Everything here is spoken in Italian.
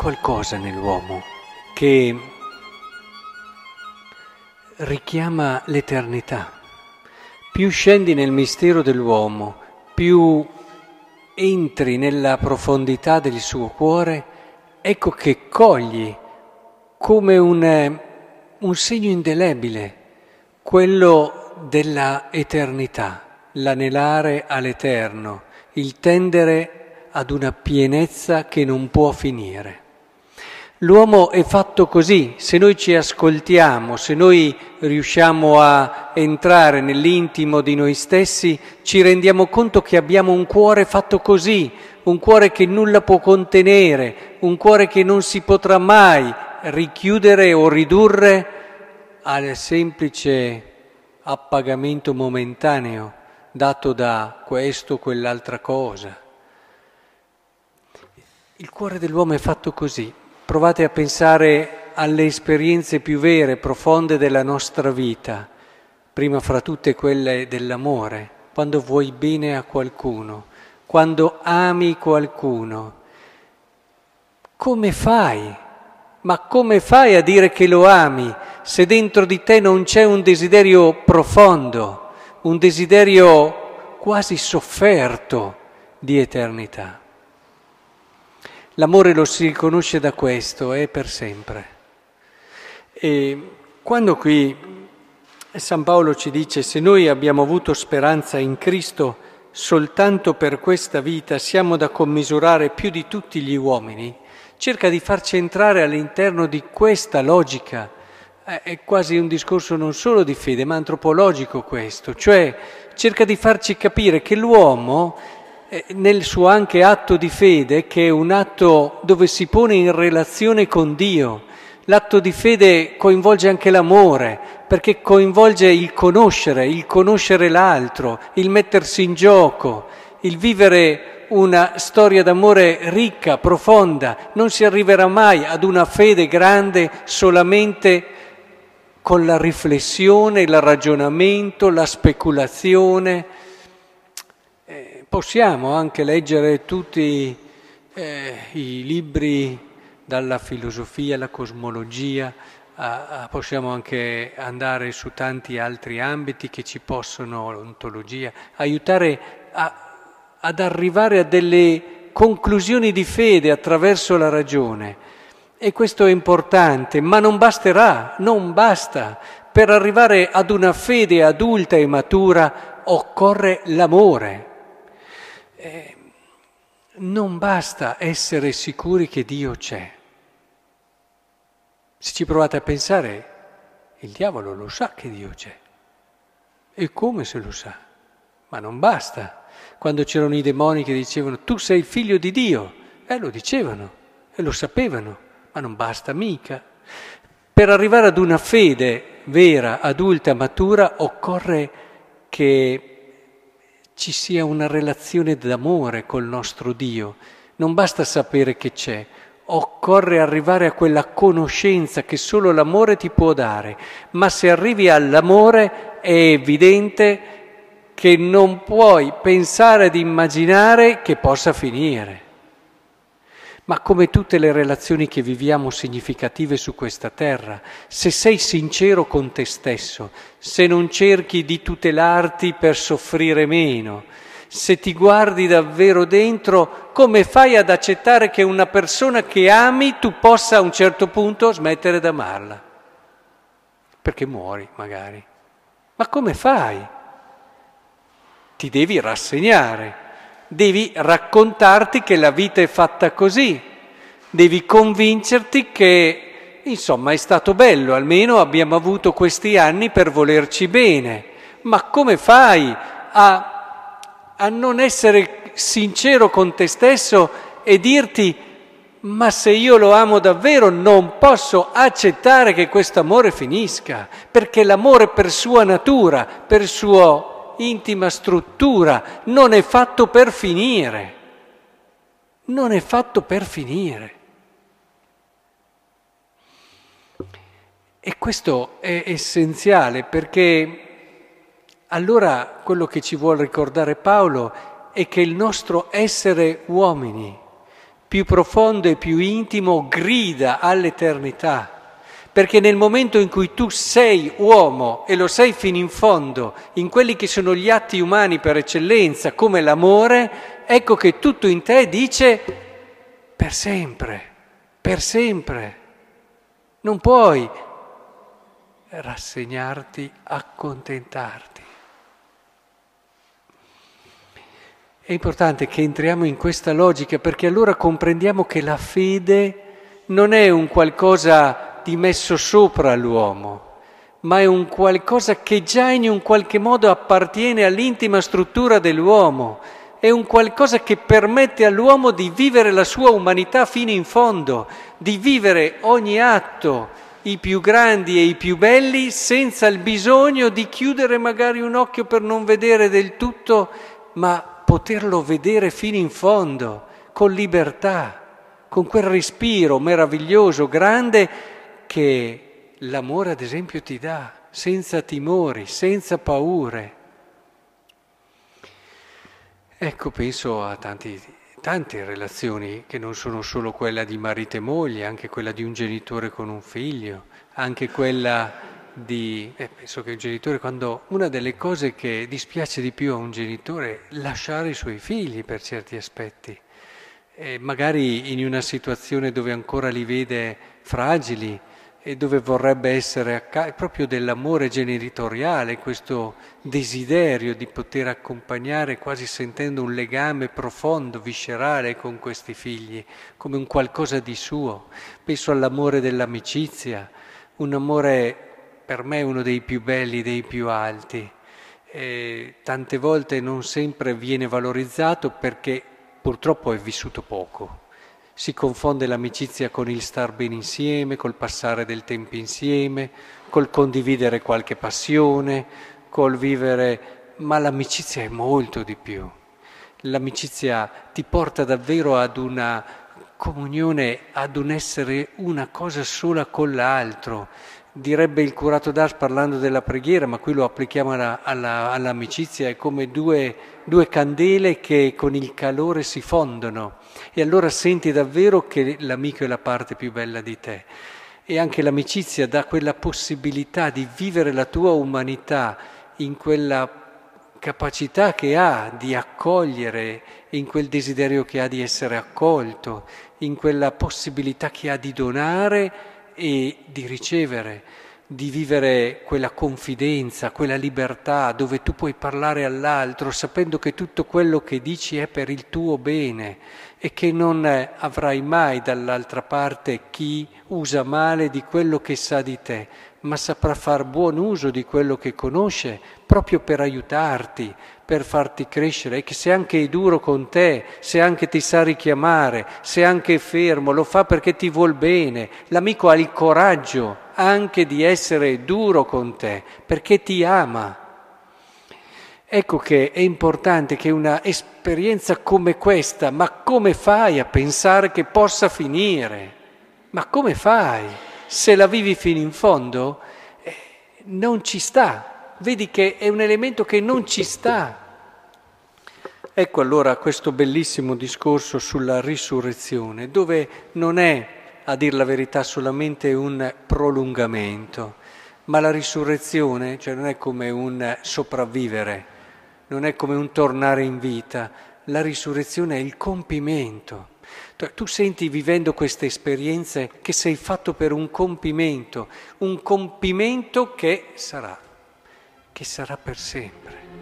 qualcosa nell'uomo che richiama l'eternità. Più scendi nel mistero dell'uomo, più entri nella profondità del suo cuore, ecco che cogli come un, un segno indelebile quello della eternità, l'anelare all'eterno, il tendere ad una pienezza che non può finire. L'uomo è fatto così, se noi ci ascoltiamo, se noi riusciamo a entrare nell'intimo di noi stessi, ci rendiamo conto che abbiamo un cuore fatto così, un cuore che nulla può contenere, un cuore che non si potrà mai richiudere o ridurre al semplice appagamento momentaneo dato da questo o quell'altra cosa. Il cuore dell'uomo è fatto così, provate a pensare alle esperienze più vere, profonde della nostra vita, prima fra tutte quelle dell'amore, quando vuoi bene a qualcuno, quando ami qualcuno. Come fai? Ma come fai a dire che lo ami se dentro di te non c'è un desiderio profondo, un desiderio quasi sofferto di eternità? L'amore lo si riconosce da questo, è per sempre. E quando qui San Paolo ci dice se noi abbiamo avuto speranza in Cristo soltanto per questa vita siamo da commisurare più di tutti gli uomini, cerca di farci entrare all'interno di questa logica. È quasi un discorso non solo di fede, ma antropologico questo, cioè cerca di farci capire che l'uomo eh, nel suo anche atto di fede, che è un atto dove si pone in relazione con Dio. L'atto di fede coinvolge anche l'amore, perché coinvolge il conoscere, il conoscere l'altro, il mettersi in gioco, il vivere una storia d'amore ricca, profonda. Non si arriverà mai ad una fede grande solamente con la riflessione, il ragionamento, la speculazione possiamo anche leggere tutti eh, i libri dalla filosofia alla cosmologia, a, a, possiamo anche andare su tanti altri ambiti che ci possono, l'ontologia, aiutare a, ad arrivare a delle conclusioni di fede attraverso la ragione. E questo è importante, ma non basterà, non basta. Per arrivare ad una fede adulta e matura occorre l'amore eh, non basta essere sicuri che Dio c'è. Se ci provate a pensare, il diavolo lo sa che Dio c'è. E come se lo sa? Ma non basta. Quando c'erano i demoni che dicevano tu sei il figlio di Dio, eh lo dicevano e lo sapevano, ma non basta mica. Per arrivare ad una fede vera, adulta, matura, occorre che ci sia una relazione d'amore col nostro Dio. Non basta sapere che c'è, occorre arrivare a quella conoscenza che solo l'amore ti può dare, ma se arrivi all'amore è evidente che non puoi pensare di immaginare che possa finire. Ma come tutte le relazioni che viviamo significative su questa terra, se sei sincero con te stesso, se non cerchi di tutelarti per soffrire meno, se ti guardi davvero dentro, come fai ad accettare che una persona che ami tu possa a un certo punto smettere d'amarla? Perché muori magari. Ma come fai? Ti devi rassegnare devi raccontarti che la vita è fatta così, devi convincerti che, insomma, è stato bello, almeno abbiamo avuto questi anni per volerci bene. Ma come fai a, a non essere sincero con te stesso e dirti ma se io lo amo davvero non posso accettare che questo amore finisca, perché l'amore per sua natura, per suo intima struttura, non è fatto per finire, non è fatto per finire. E questo è essenziale perché allora quello che ci vuole ricordare Paolo è che il nostro essere uomini più profondo e più intimo grida all'eternità. Perché nel momento in cui tu sei uomo e lo sei fino in fondo, in quelli che sono gli atti umani per eccellenza, come l'amore, ecco che tutto in te dice per sempre, per sempre. Non puoi rassegnarti, accontentarti. È importante che entriamo in questa logica perché allora comprendiamo che la fede non è un qualcosa di messo sopra l'uomo, ma è un qualcosa che già in un qualche modo appartiene all'intima struttura dell'uomo, è un qualcosa che permette all'uomo di vivere la sua umanità fino in fondo, di vivere ogni atto, i più grandi e i più belli, senza il bisogno di chiudere magari un occhio per non vedere del tutto, ma poterlo vedere fino in fondo, con libertà, con quel respiro meraviglioso, grande che l'amore ad esempio ti dà, senza timori, senza paure. Ecco, penso a tanti, tante relazioni che non sono solo quella di marito e moglie, anche quella di un genitore con un figlio, anche quella di... Eh, penso che un genitore, quando una delle cose che dispiace di più a un genitore è lasciare i suoi figli per certi aspetti, e magari in una situazione dove ancora li vede fragili, e dove vorrebbe essere accanto, proprio dell'amore genitoriale, questo desiderio di poter accompagnare quasi sentendo un legame profondo, viscerale con questi figli, come un qualcosa di suo. Penso all'amore dell'amicizia, un amore per me uno dei più belli, dei più alti. E tante volte non sempre viene valorizzato perché purtroppo è vissuto poco si confonde l'amicizia con il star bene insieme, col passare del tempo insieme, col condividere qualche passione, col vivere, ma l'amicizia è molto di più. L'amicizia ti porta davvero ad una comunione, ad un essere una cosa sola con l'altro. Direbbe il curato d'Ars parlando della preghiera, ma qui lo applichiamo alla, alla, all'amicizia, è come due, due candele che con il calore si fondono e allora senti davvero che l'amico è la parte più bella di te. E anche l'amicizia dà quella possibilità di vivere la tua umanità in quella capacità che ha di accogliere, in quel desiderio che ha di essere accolto, in quella possibilità che ha di donare e di ricevere di vivere quella confidenza, quella libertà dove tu puoi parlare all'altro sapendo che tutto quello che dici è per il tuo bene e che non avrai mai dall'altra parte chi usa male di quello che sa di te, ma saprà far buon uso di quello che conosce proprio per aiutarti, per farti crescere e che se anche è duro con te, se anche ti sa richiamare, se anche è fermo, lo fa perché ti vuol bene. L'amico ha il coraggio anche di essere duro con te, perché ti ama. Ecco che è importante che una esperienza come questa, ma come fai a pensare che possa finire? Ma come fai? Se la vivi fino in fondo, eh, non ci sta. Vedi che è un elemento che non ci sta. Ecco allora questo bellissimo discorso sulla risurrezione, dove non è a dir la verità, solamente un prolungamento, ma la risurrezione cioè non è come un sopravvivere, non è come un tornare in vita, la risurrezione è il compimento. Tu senti vivendo queste esperienze che sei fatto per un compimento, un compimento che sarà, che sarà per sempre.